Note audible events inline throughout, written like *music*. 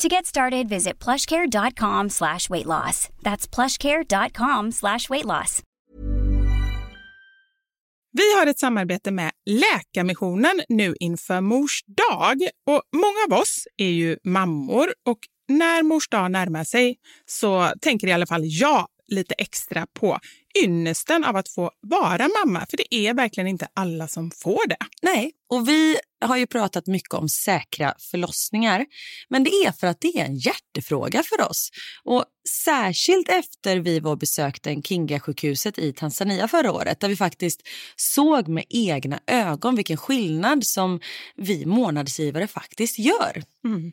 To get started, visit plushcare.com slash weight loss. That's plushcare.com slash weight loss. Vi har ett samarbete med Läkarmissionen nu inför Mors dag. Och många av oss är ju mammor och när Mors dag närmar sig så tänker i alla fall jag lite extra på ynnesten av att få vara mamma. För det är verkligen inte alla som får det. Nej, och vi har ju pratat mycket om säkra förlossningar. Men det är för att det är en hjärtefråga för oss. Och Särskilt efter vi var besökte Kinga-sjukhuset i Tanzania förra året där vi faktiskt såg med egna ögon vilken skillnad som vi månadsgivare faktiskt gör. Mm.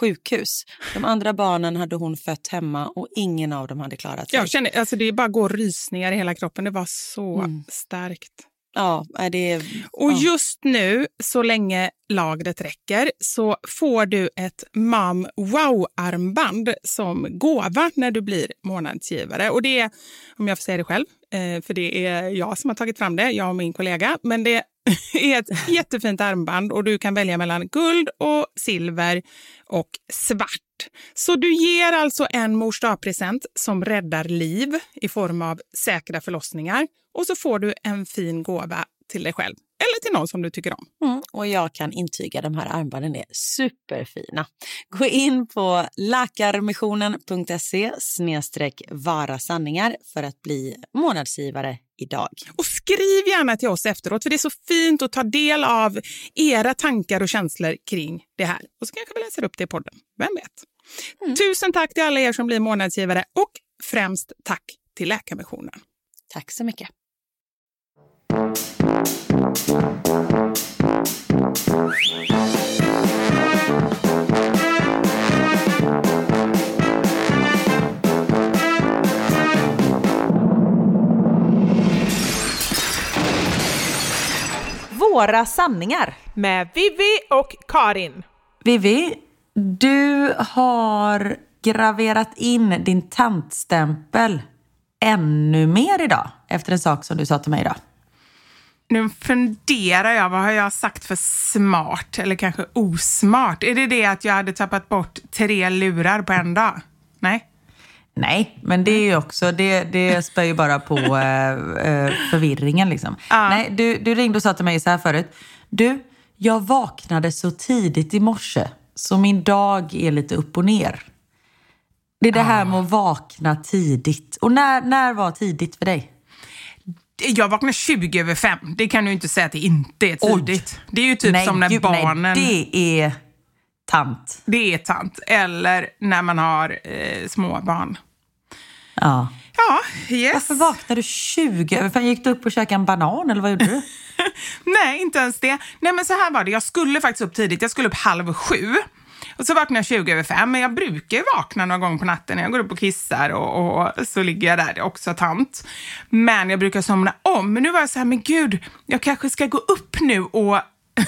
sjukhus. De andra barnen hade hon fött hemma och ingen av dem hade klarat sig. Jag känner, alltså det bara går rysningar i hela kroppen. Det var så Mm. starkt. Ja, det är... Och ja. just nu, så länge lagret räcker, så får du ett Mom Wow-armband som gåva när du blir månadsgivare. Och det är, om jag får säga det själv, eh, för det är jag som har tagit fram det, jag och min kollega, men det är ett jättefint armband och du kan välja mellan guld och silver och svart. Så du ger alltså en mors present som räddar liv i form av säkra förlossningar och så får du en fin gåva till dig själv eller till någon som du tycker om. Mm, och jag kan intyga de här armbanden är superfina. Gå in på läkarmissionen.se snedstreck vara sanningar för att bli månadsgivare idag. Och skriv gärna till oss efteråt för det är så fint att ta del av era tankar och känslor kring det här. Och så kanske vi läser upp det i podden. Vem vet? Tusen tack till alla er som blir månadsgivare och främst tack till Läkarmissionen. Tack så mycket. Våra sanningar. Med Vivi och Karin. Vivi, du har graverat in din tantstämpel ännu mer idag efter en sak som du sa till mig idag. Nu funderar jag, vad har jag sagt för smart eller kanske osmart? Är det det att jag hade tappat bort tre lurar på en dag? Nej? Nej, men det är ju också, det, det spär ju bara på eh, eh, förvirringen liksom. Ja. Nej, du, du ringde och sa till mig så här förut. Du, jag vaknade så tidigt i morse så min dag är lite upp och ner. Det är det här med att vakna tidigt. Och när, när var tidigt för dig? Jag vaknar 20 över fem. Det kan du inte säga att det inte är tidigt. Det är ju typ nej, som när gud, barnen... Nej, det är tant. Det är tant. Eller när man har eh, små barn. Ja. Ja, yes. Varför vaknade du 20 över fem? Gick du upp och käkade en banan eller vad gjorde du? *laughs* Nej, inte ens det. Nej, men så här var det. Jag skulle faktiskt upp tidigt. Jag skulle upp halv sju. Och så vaknade jag 20 över fem, men jag brukar vakna någon gång på natten när jag går upp och kissar och, och så ligger jag där. Det är också tant. Men jag brukar somna om. Men nu var jag så här, men gud, jag kanske ska gå upp nu och...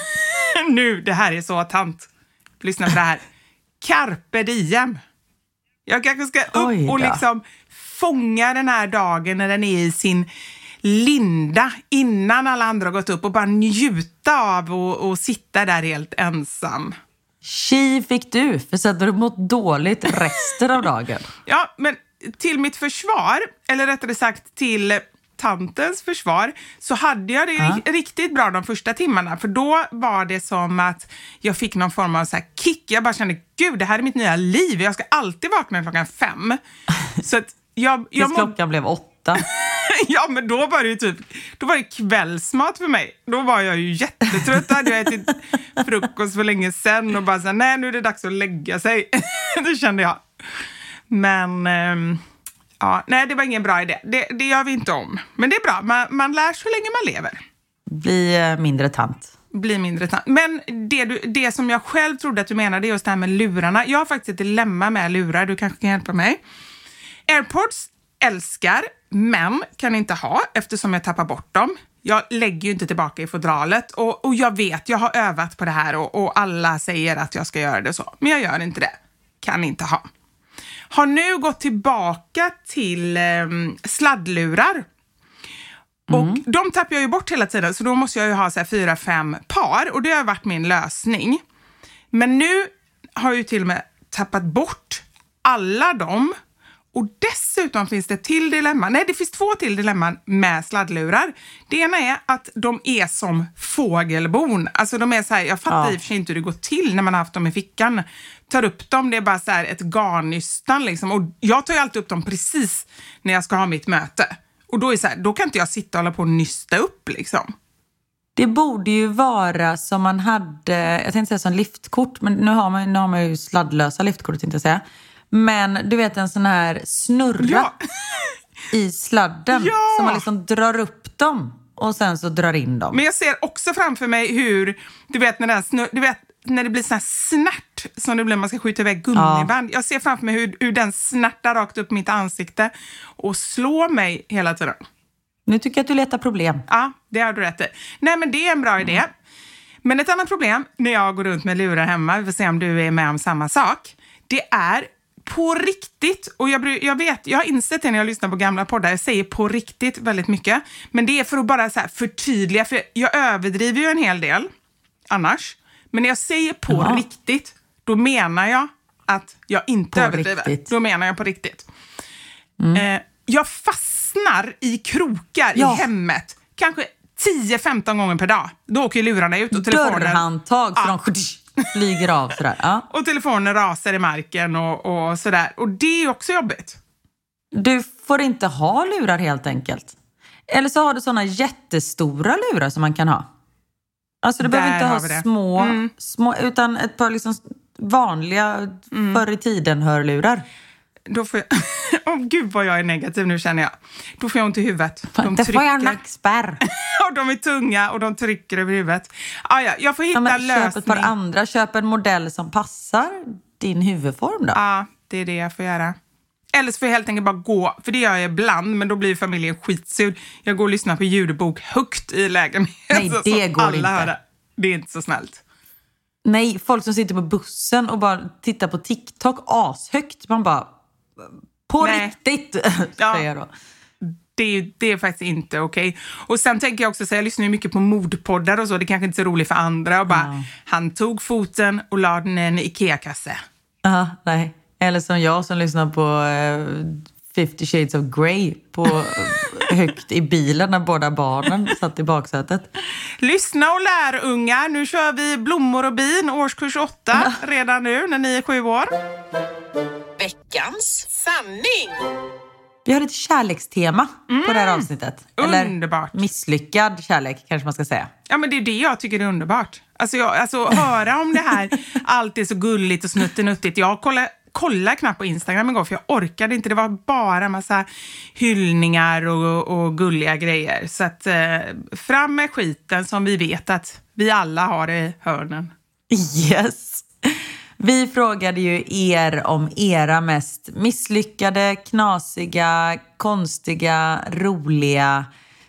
*laughs* nu, det här är så tant. Lyssna på det här. Carpe diem. Jag kanske ska upp och liksom fånga den här dagen när den är i sin linda innan alla andra har gått upp och bara njuta av och, och sitta där helt ensam. Tji fick du, för så hade du mått dåligt resten av dagen. Ja, men till mitt försvar, eller rättare sagt till tantens försvar, så hade jag det Ja. ri- riktigt bra de första timmarna. För då var det som att jag fick någon form av så här kick. Jag bara kände, gud, det här är mitt nya liv. Jag ska alltid vakna klockan fem. *laughs* Så att jag, jag Tills klockan blev åtta. *laughs* ja, men då var det ju typ då var det kvällsmat för mig. Då var jag ju jättetrött. Då hade jag ätit *laughs* frukost för länge sedan och bara så här, nej nu är det dags att lägga sig. det kände jag. Men ehm, ja, nej, det var ingen bra idé. Det, det gör vi inte om. Men det är bra, man, man lär sig hur länge man lever. Bli eh, mindre tant. Bli mindre tant. Men det, du, det som jag själv trodde att du menade är just det här med lurarna. Jag har faktiskt ett dilemma med lurar, du kanske kan hjälpa mig. Airpods älskar, men kan inte ha eftersom jag tappar bort dem. Jag lägger ju inte tillbaka i fodralet och, och jag vet, jag har övat på det här och, och alla säger att jag ska göra det så. Men jag gör inte det. Kan inte ha. Har nu gått tillbaka till eh, sladdlurar. Och de tappar jag ju bort hela tiden, så då måste jag ju ha så här fyra, fem par och det har varit min lösning. Men nu har jag ju till och med tappat bort alla dem och dessutom finns det till dilemma. Nej, det finns två till dilemman med sladdlurar. Det ena är att de är som fågelbon. Alltså de är så här, jag fattar Ja. i och för sig inte hur det går till när man har haft dem i fickan. Tar upp dem, det är bara så här ett garnnystan liksom. Och jag tar ju alltid upp dem precis när jag ska ha mitt möte. Och då är så här, då kan inte jag sitta och hålla på och nysta upp liksom. Det borde ju vara som man hade, jag tänkte säga som liftkort, men nu har man, nu har man ju sladdlösa liftkort tänkte jag säga. Men du vet en sån här snurra Ja. *laughs* i sladden Ja! som man liksom drar upp dem och sen så drar in dem. Men jag ser också framför mig hur, du vet när, den snur, du vet, när det blir sån här snärt som det blir när man ska skjuta iväg gummiband. Jag ser framför mig hur, hur den snärtar rakt upp mitt ansikte och slår mig hela tiden. Nu tycker jag att du letar problem. Ja, det har du rätt i. Nej, men det är en bra idé. Men ett annat problem när jag går runt med lurar hemma, vi får se om du är med om samma sak, det är på riktigt, och jag, jag vet, jag har insett det när jag lyssnar på gamla poddar, jag säger på riktigt väldigt mycket, men det är för att bara så här förtydliga, för jag överdriver ju en hel del annars, men när jag säger på Ja. riktigt, då menar jag att jag inte På överdriver. riktigt. Då menar jag på riktigt. Eh, jag fastnar i krokar Ja. i hemmet, kanske 10-15 gånger per dag. Då åker lurarna ut och telefonen, Dörrhandtag så Ja. Flyger av sådär. Ja. och telefonen rasar i marken och, och sådär. Och det är också jobbigt. Du får inte ha lurar helt enkelt. Eller så har du såna jättestora lurar som man kan ha. Alltså du Där behöver inte ha små, Mm. små, utan ett par liksom vanliga förr i tiden-hörlurar. Då får jag... *laughs* Åh gud vad jag är negativ nu känner jag. Då får jag ont i huvudet. De Det får jag nackspärr. och *laughs* de är tunga och de trycker över huvudet. Ah, ja, jag får hitta Ja, men en lösning. köp ett par andra, köp en modell som passar din huvudform då. Ja, det är det jag får göra. Eller så får jag helt enkelt bara gå, för det gör jag ibland, men då blir familjen skitsur. Jag går och lyssnar på ljudbok högt i lägenheten. Nej, *laughs* det så går alla inte. hör det. Det är inte så snällt. Nej, folk som sitter på bussen och bara tittar på TikTok ashögt. Man bara, på Nej. riktigt, *laughs* Ja. säger jag då. Det är, det är faktiskt inte okej. Och sen tänker jag också säga, jag lyssnar ju mycket på mordpoddar och så, det kanske inte är så roligt för andra. Och bara, Han tog foten och la den i en IKEA-kasse. Ja, nej. Eller som jag som lyssnar på eh, 50 shades of Grey på *laughs* högt i bilen när båda barnen satt i baksätet. Lyssna och lär ungar. Nu kör vi blommor och bin, årskurs 8, redan nu när ni är sju år. Veckans sanning. Vi har ett kärlekstema på det här avsnittet. Eller Underbart. misslyckad kärlek kanske man ska säga. Ja, men det är det jag tycker är underbart. Alltså, jag, alltså höra om det här, *laughs* allt är så gulligt och snuttinuttigt. Jag kollar, kollar knappt på Instagram igår för jag orkade inte. Det var bara massa hyllningar och, och gulliga grejer. Så att, eh, fram med skiten som vi vet att vi alla har i hörnen. Yes. Vi frågade ju er om era mest misslyckade, knasiga, konstiga, roliga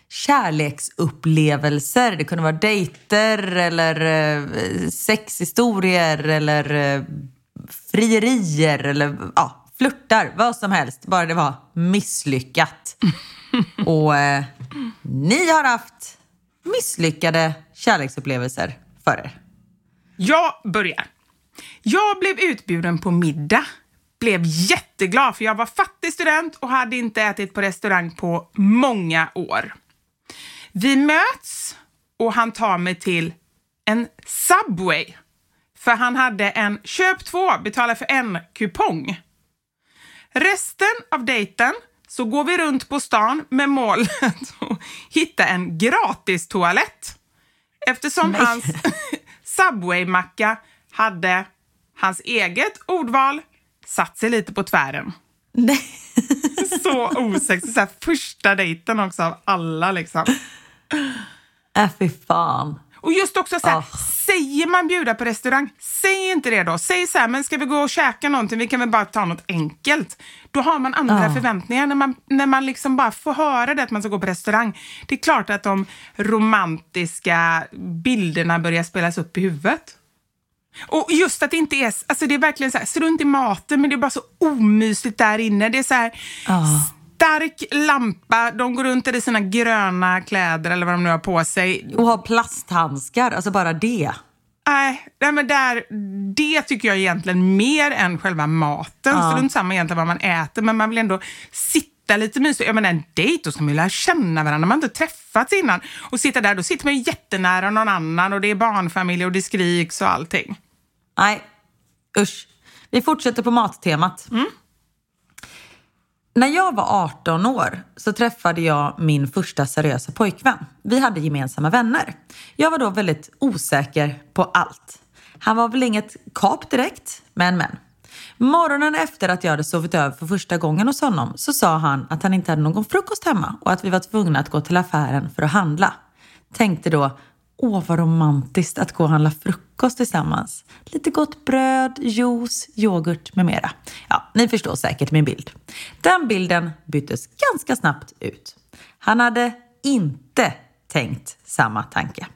kärleksupplevelser. Det kunde vara dejter eller eh, sexhistorier eller eh, frierier eller ja, flörtar, vad som helst. Bara det var misslyckat. *laughs* Och eh, ni har haft misslyckade kärleksupplevelser för er. Jag börjar. Jag blev utbjuden på middag. Blev jätteglad för jag var fattig student och hade inte ätit på restaurang på många år. Vi möts och han tar mig till en Subway. För han hade en köp två, betala för en kupong. Resten av dejten så går vi runt på stan med målet *laughs* att hitta en gratis toalett. Eftersom Nej. hans *laughs* Subway-macka hade hans eget ordval satt sig lite på tvären. Nej. *laughs* Så osexigt. Så här, första dejten också av alla liksom. Äh, fy fan. Och just också så här, Ah. säger man bjuda på restaurang, säg inte det då. Säg så här, men ska vi gå och käka någonting? Vi kan väl bara ta något enkelt. Då har man andra Ah. förväntningar när man, när man liksom bara får höra det att man ska gå på restaurang. Det är klart att de romantiska bilderna börjar spelas upp i huvudet. Och just att det inte är, alltså det är verkligen så här, strunt i maten, men det är bara så omysigt där inne. Det är så här, Ah. stark lampa, de går runt i sina gröna kläder eller vad de nu har på sig. Och ha plasthandskar, alltså bara det. Nej, nej men där, det tycker jag egentligen mer än själva maten. Ja. Strunt samma egentligen vad man äter, men man vill ändå sitta lite mysigt. Jag menar en dejt, då ska man ju lära känna varandra. Man har inte träffats innan. Och sitta där, då sitter man ju jättenära någon annan och det är barnfamilj och det skriks och allting. Nej, usch. Vi fortsätter på mattemat. När jag var 18 år så träffade jag min första seriösa pojkvän. Vi hade gemensamma vänner. Jag var då väldigt osäker på allt. Han var väl inget kap direkt, men men. Morgonen efter att jag hade sovit över för första gången hos honom så sa han att han inte hade någon frukost hemma och att vi var tvungna att gå till affären för att handla. Tänkte då, åh vad romantiskt att gå och handla frukost tillsammans. Lite gott bröd, juice, yoghurt med mera. Ja, ni förstår säkert min bild. Den bilden byttes ganska snabbt ut. Han hade inte tänkt samma tanke.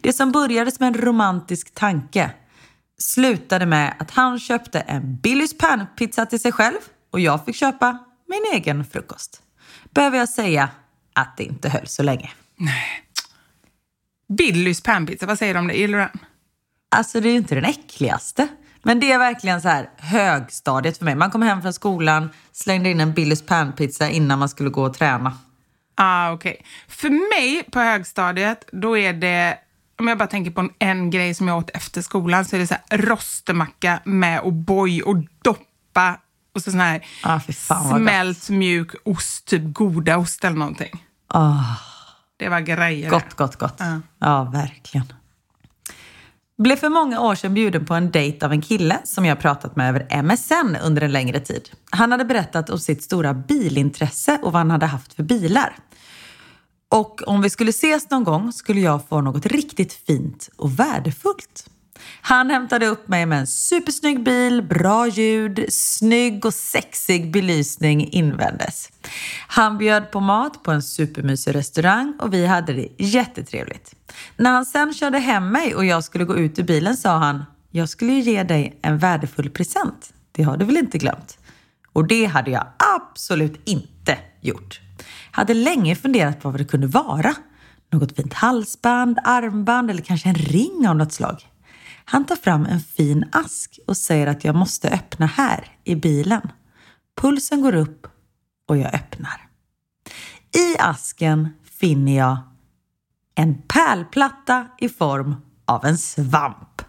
Det som började som en romantisk tanke slutade med att han köpte en Billys panpizza till sig själv och jag fick köpa min egen frukost. Behöver jag säga att det inte höll så länge. Billys panpizza, vad säger du om det? Gillar du den? Alltså det är ju inte den äckligaste. Men det är verkligen så här högstadiet för mig. Man kom hem från skolan, slängde in en Billys panpizza innan man skulle gå och träna. Ah, okej. För mig på högstadiet, då är det, om jag bara tänker på en, en grej som jag åt efter skolan, så är det så här rostemacka med O'boy och doppa och så sån här Ah, smält mjuk ost, typ godaost eller någonting. Ah, Det var grejer. gott, gott, gott. Ja. Ja, verkligen. Blev för många år sedan bjuden på en dejt av en kille som jag pratat med över MSN under en längre tid. Han hade berättat om sitt stora bilintresse och vad han hade haft för bilar. Och om vi skulle ses någon gång skulle jag få något riktigt fint och värdefullt. Han hämtade upp mig med en supersnygg bil, bra ljud, snygg och sexig belysning invändes. Han bjöd på mat på en supermysig restaurang och vi hade det jättetrevligt. När han sen körde hem mig och jag skulle gå ut ur bilen sa han “Jag skulle ju ge dig en värdefull present. Det har du väl inte glömt?” Och det hade jag absolut inte gjort. Hade länge funderat på vad det kunde vara. Något fint halsband, armband eller kanske en ring av något slag. Han tar fram en fin ask och säger att jag måste öppna här i bilen. Pulsen går upp och jag öppnar. I asken finner jag en pärlplatta i form av en svamp.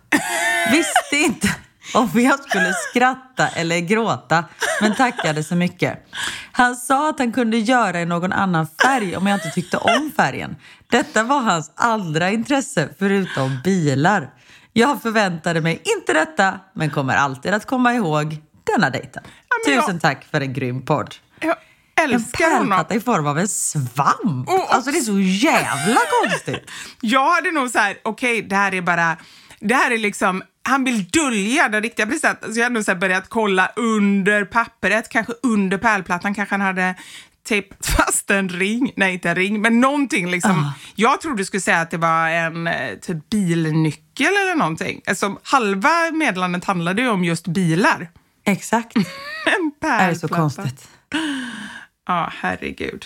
Visste inte, om jag skulle skratta eller gråta, men tackade så mycket. Han sa att han kunde göra i någon annan färg om jag inte tyckte om färgen. Detta var hans andra intresse, förutom bilar. Jag förväntade mig inte detta, men kommer alltid att komma ihåg denna dejten. jag- Tusen tack för en grym podd. Jag En älskar honom. pärlplatta i form av en svamp. Och- Alltså det är så jävla konstigt. *laughs* Jag hade nog så här, okej, det här är bara, det här är liksom, han vill dölja den riktiga presenten. Så jag hade så börjat kolla under pappret, kanske under pärlplattan, kanske han hade tejpat *laughs* fast en ring, nej inte en ring, men någonting liksom. Jag trodde du skulle säga att det var en eh, typ bilnyckel eller någonting. Alltså, halva meddelandet handlade ju om just bilar. Exakt. *laughs* En Det är så pärlplatta. konstigt. Ja, herregud.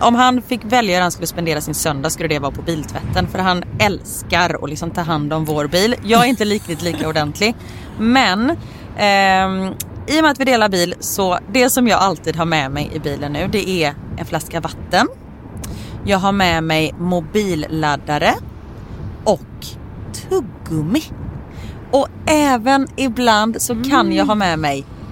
om han fick välja hur han skulle spendera sin söndag skulle det vara på biltvätten för han älskar att liksom ta hand om vår bil. Jag är inte riktigt lika ordentlig men eh, i och med att vi delar bil så det som jag alltid har med mig i bilen nu det är en flaska vatten. Jag har med mig mobilladdare och tuggummi. Och även ibland så kan jag ha med mig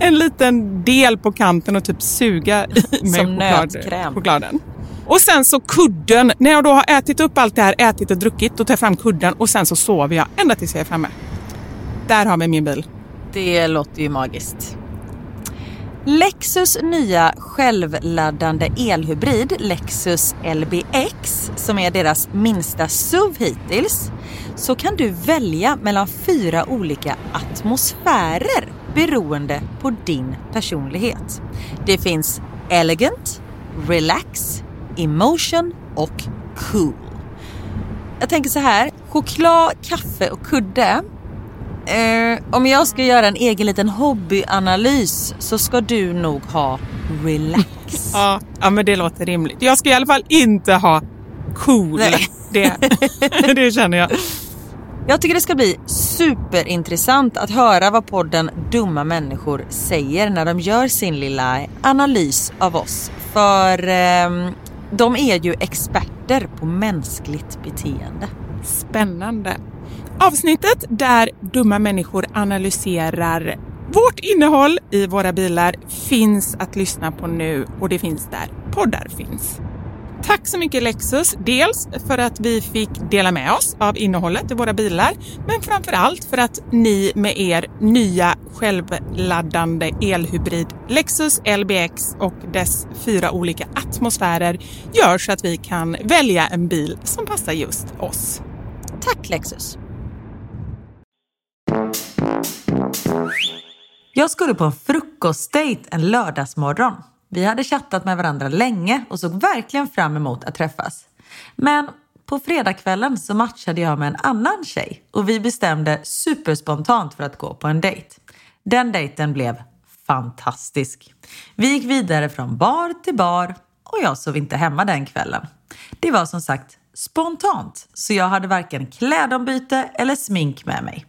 en liten del på kanten och typ suga i mig *laughs* Som nötkräm. chokladen. Och sen så kudden. När jag då har ätit upp allt det här, ätit och druckit, då tar jag fram kudden och sen så sover jag ända tills jag är framme. Där har vi min bil. Det låter ju magiskt. Lexus nya självladdande elhybrid Lexus LBX som är deras minsta SUV hittills så kan du välja mellan fyra olika atmosfärer beroende på din personlighet. Det finns elegant, relax, emotion och cool. Jag tänker så här, choklad, kaffe och kudde Eh, om jag ska göra en egen liten hobbyanalys så ska du nog ha relax. *laughs* Ja, ja men det låter rimligt. Jag ska i alla fall inte ha cool. Det, *laughs* det känner jag. Jag tycker det ska bli superintressant att höra vad podden Dumma människor säger när de gör sin lilla analys av oss. För ehm, de är ju experter på mänskligt beteende. Spännande. Avsnittet där dumma människor analyserar vårt innehåll i våra bilar finns att lyssna på nu och det finns där poddar finns. Tack så mycket Lexus, dels för att vi fick dela med oss av innehållet i våra bilar, men framför allt för att ni med er nya självladdande elhybrid Lexus LBX och dess fyra olika atmosfärer gör så att vi kan välja en bil som passar just oss. Tack Lexus! Jag skulle på en frukostdejt en lördagsmorgon. Vi hade chattat med varandra länge och såg verkligen fram emot att träffas. Men på fredagskvällen så matchade jag med en annan tjej och vi bestämde superspontant för att gå på en dejt. Den dejten blev fantastisk. Vi gick vidare från bar till bar och jag sov inte hemma den kvällen. Det var som sagt spontant, så jag hade varken klädombyte eller smink med mig.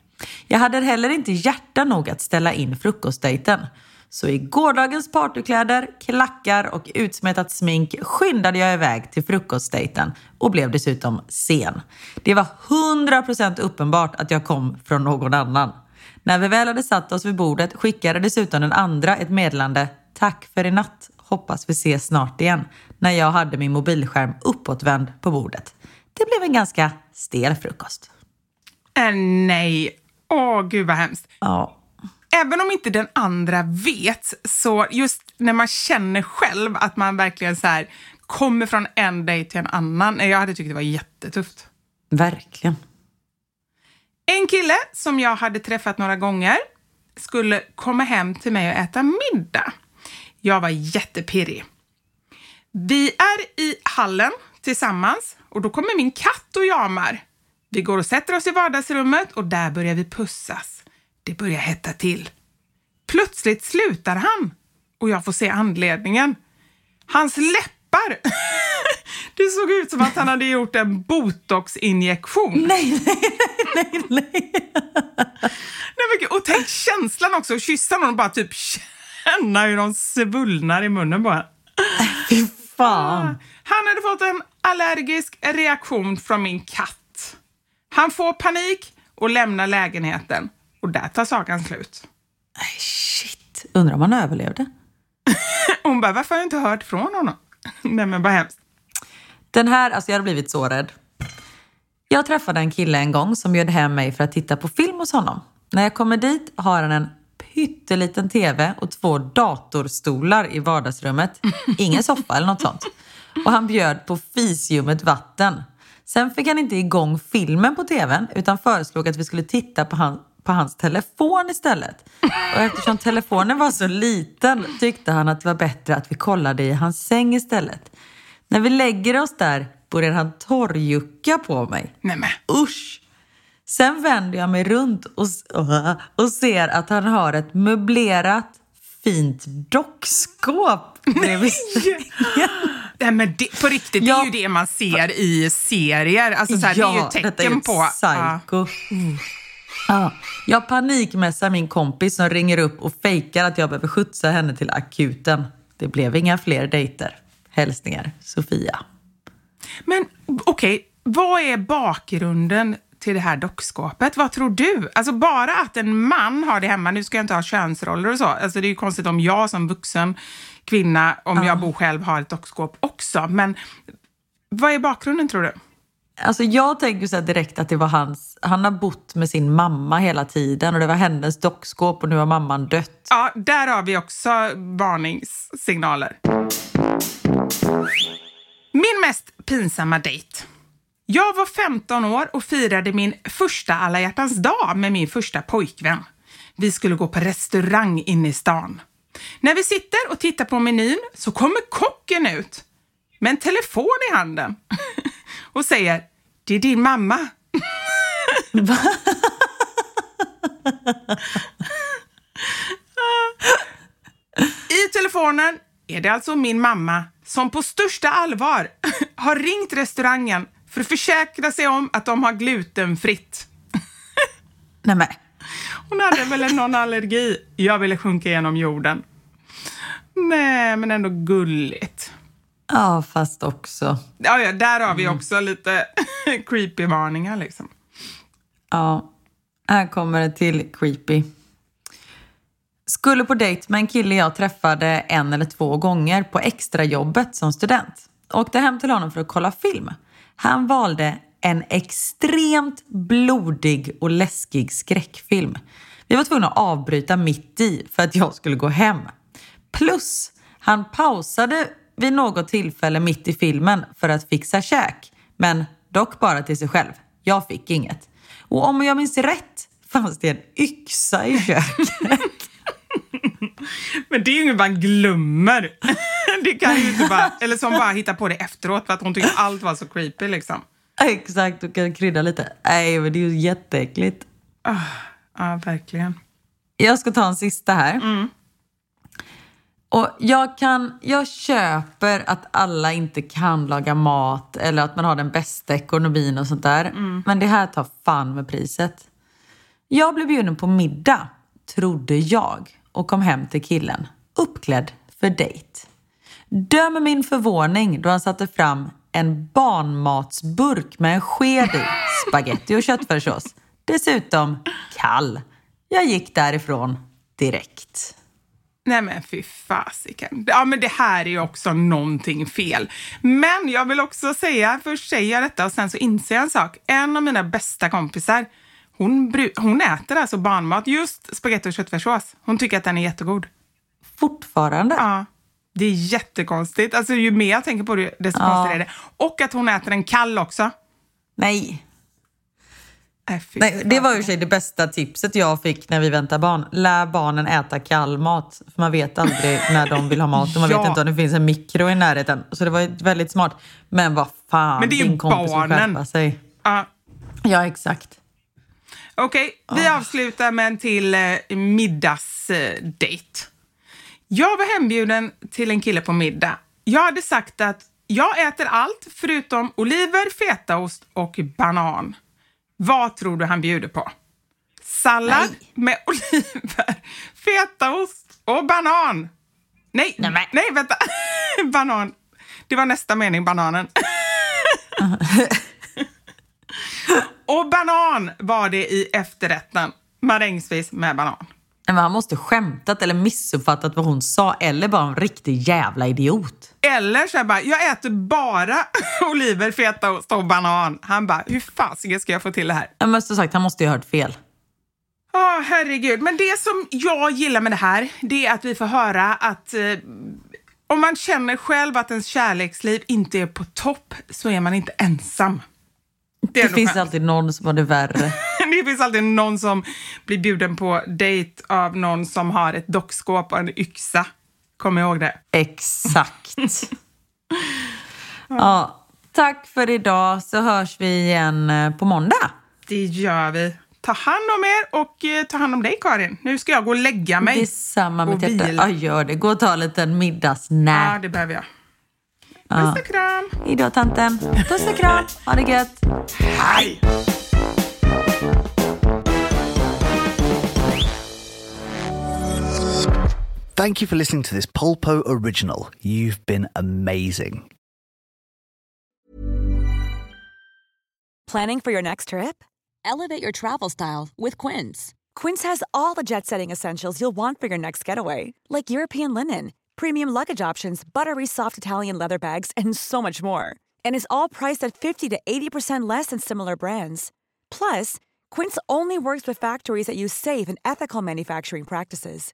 Jag hade heller inte hjärta nog att ställa in frukostdejten. Så i gårdagens partykläder, klackar och utsmetat smink skyndade jag iväg till frukostdejten och blev dessutom sen. Det var 100% uppenbart att jag kom från någon annan. När vi väl hade satt oss vid bordet skickade dessutom den andra ett meddelande Tack för i natt, hoppas vi ses snart igen. När jag hade min mobilskärm uppåtvänd på bordet. Det blev en ganska stel frukost. Äh, nej. Åh, gud vad hemskt. Ja, Även om inte den andra vet, så just när man känner själv att man verkligen så här kommer från en dejt till en annan. Jag hade tyckt det var jättetufft. verkligen. En kille som jag hade träffat några gånger skulle komma hem till mig och äta middag. Jag var jättepirrig. Vi är i hallen tillsammans och då kommer min katt och jamar. Vi går och sätter oss i vardagsrummet och där börjar vi pussas. Det börjar hetta till. Plötsligt slutar han och jag får se anledningen. Hans läppar! *laughs* Det såg ut som att han hade gjort en botoxinjektion. Nej, nej, nej, nej. Nej, och tänk känslan också, att kyssa någon och bara typ känna hur de svullnar i munnen bara. Fy fan. Han hade fått en allergisk reaktion från min katt. Han får panik och lämnar lägenheten och där tar sagan slut. Nej, shit. Undrar om han överlevde. *laughs* Hon bara, varför har jag inte hört från honom? *laughs* Nej men vad hemskt. Den här, alltså jag hade blivit så rädd. Jag träffade en kille en gång som bjöd hem mig för att titta på film hos honom. När jag kommer dit har han en pytteliten tv och två datorstolar i vardagsrummet. Ingen soffa eller något sånt. Och han bjöd på fisljummet vatten. Sen fick han inte igång filmen på tvn utan föreslog att vi skulle titta på, han, på hans telefon istället. Och eftersom telefonen var så liten tyckte han att det var bättre att vi kollade i hans säng istället. När vi lägger oss där börjar han torrjucka på mig. Nämen. Usch! Sen vänder jag mig runt och, och ser att han har ett möblerat fint dockskåp bredvid sängen. Nej, men det, på riktigt, det är ju det man ser i serier. Alltså, så här, det är ju Ja, ett detta är tecken på... Ja. Psycho. Ja. Jag panikmässar min kompis som ringer upp och fejkar att jag behöver skjutsa henne till akuten. Det blev inga fler dejter. Hälsningar Sofia. Men okej, vad är bakgrunden till det här dockskåpet? Vad tror du? Alltså bara att en man har det hemma, nu ska jag inte ha könsroller och så, alltså det är ju konstigt om jag som vuxen kvinna, om jag bor själv, har ett dockskåp också. Men vad är bakgrunden tror du? Alltså jag tänker så direkt att det var hans, han har bott med sin mamma hela tiden och det var hennes dockskåp och nu har mamman dött. Ja, där har vi också varningssignaler. Min mest pinsamma dejt. Jag var 15 år och firade min första alla hjärtans dag med min första pojkvän. Vi skulle gå på restaurang inne i stan. När vi sitter och tittar på menyn så kommer kocken ut med en telefon i handen *laughs* och säger “Det är din mamma”. *laughs* I telefonen är det alltså min mamma som på största allvar *laughs* har ringt restaurangen för att försäkra sig om att de har glutenfritt. Nej men, Hon hade väl någon allergi. Jag ville sjunka genom jorden. Nej, men ändå gulligt. ja fast också. Ja, ja, där har vi också lite *laughs* creepy varningar liksom. Ja, här kommer det till creepy. Skulle på dejt med en kille jag träffade en eller två gånger på extrajobbet som student. Åkte hem till honom för att kolla film. Han valde en extremt blodig och läskig skräckfilm. Vi var tvungna att avbryta mitt i för att jag skulle gå hem. Plus, han pausade vid något tillfälle mitt i filmen för att fixa käk. Men dock bara till sig själv. Jag fick inget. Och om jag minns rätt fanns det en yxa i köket. *laughs* Men det är ju inget man glömmer. *laughs* Det kan ju inte bara, eller som bara hittar på det efteråt för att hon tyckte allt var så creepy liksom. *laughs* Exakt, du kan krydda lite. Nej, men det är ju jätteäckligt. Ja, verkligen. Jag ska ta en sista här. Och jag, kan, jag köper att alla inte kan laga mat eller att man har den bästa ekonomin och sånt där. Men det här tar fan med priset. Jag blev bjuden på middag, trodde jag, och kom hem till killen. Uppklädd för dejt. Döm min förvåning då han satte fram en barnmatsburk med en sked i, spaghetti och köttfärssås. Dessutom kall. Jag gick därifrån direkt. Nej men fy fasiken. Ja men det här är ju också någonting fel. Men jag vill också säga, först säger jag detta och sen så inser jag en sak. En av mina bästa kompisar, hon, hon äter alltså barnmat, just spagetti och köttfärssås. Hon tycker att den är jättegod. Fortfarande? Ja. Det är jättekonstigt. Alltså ju mer jag tänker på det, desto Ja. konstigare är det. Och att hon äter den kall också. Nej. Äh, Nej, det var ju sig det bästa tipset jag fick när vi väntar barn. Lär barnen äta kall mat. För man vet aldrig *laughs* när de vill ha mat och man Ja. vet inte om det finns en mikro i närheten. Så det var väldigt smart. Men vad fan, Men det är ju din kompis barnen. sig. Ja. Ja, exakt. Okej, vi avslutar med en till eh, middagsdejt. Jag var hembjuden till en kille på middag. Jag hade sagt att jag äter allt förutom oliver, fetaost och banan. Vad tror du han bjuder på? Sallad Nej. med *laughs* oliver, fetaost och banan. Nej, Nej, men- nej vänta. *laughs* banan. Det var nästa mening, bananen. *laughs* och banan var det i efterrätten. Marängsvis med banan. Nej, Men han måste skämtat eller missuppfattat vad hon sa eller bara en riktig jävla idiot. Eller så här bara, jag äter bara *laughs* oliver, fetaost och banan. Han bara, hur fasiken ska jag få till det här? Ja, Men som sagt, han måste ju ha hört fel. Ja, herregud. Men det som jag gillar med det här, det är att vi får höra att eh, om man känner själv att ens kärleksliv inte är på topp så är man inte ensam. Det ändå finns skönt. alltid någon som har det värre. Det finns alltid någon som blir bjuden på dejt av någon som har ett dockskåp och en yxa. Kom ihåg det. Exakt. *laughs* ja, tack för idag så hörs vi igen eh, på måndag. Det gör vi. Ta hand om er och eh, ta hand om dig Karin. Nu ska jag gå och lägga mig. Detsamma mitt hjärta. Ja, gör det. Gå och ta en liten middagsnap. Ja, det behöver jag. Ja. Puss och kram. Hejdå tanten. Puss och kram. Ha det gött. Hej! Thank you for listening to this Polpo original. You've been amazing. Planning for your next trip? Elevate your travel style with Quince. Quince has all the jet setting essentials you'll want for your next getaway, like European linen, premium luggage options, buttery soft Italian leather bags, and so much more. And is all priced at 50 to 80% less than similar brands. Plus, Quince only works with factories that use safe and ethical manufacturing practices.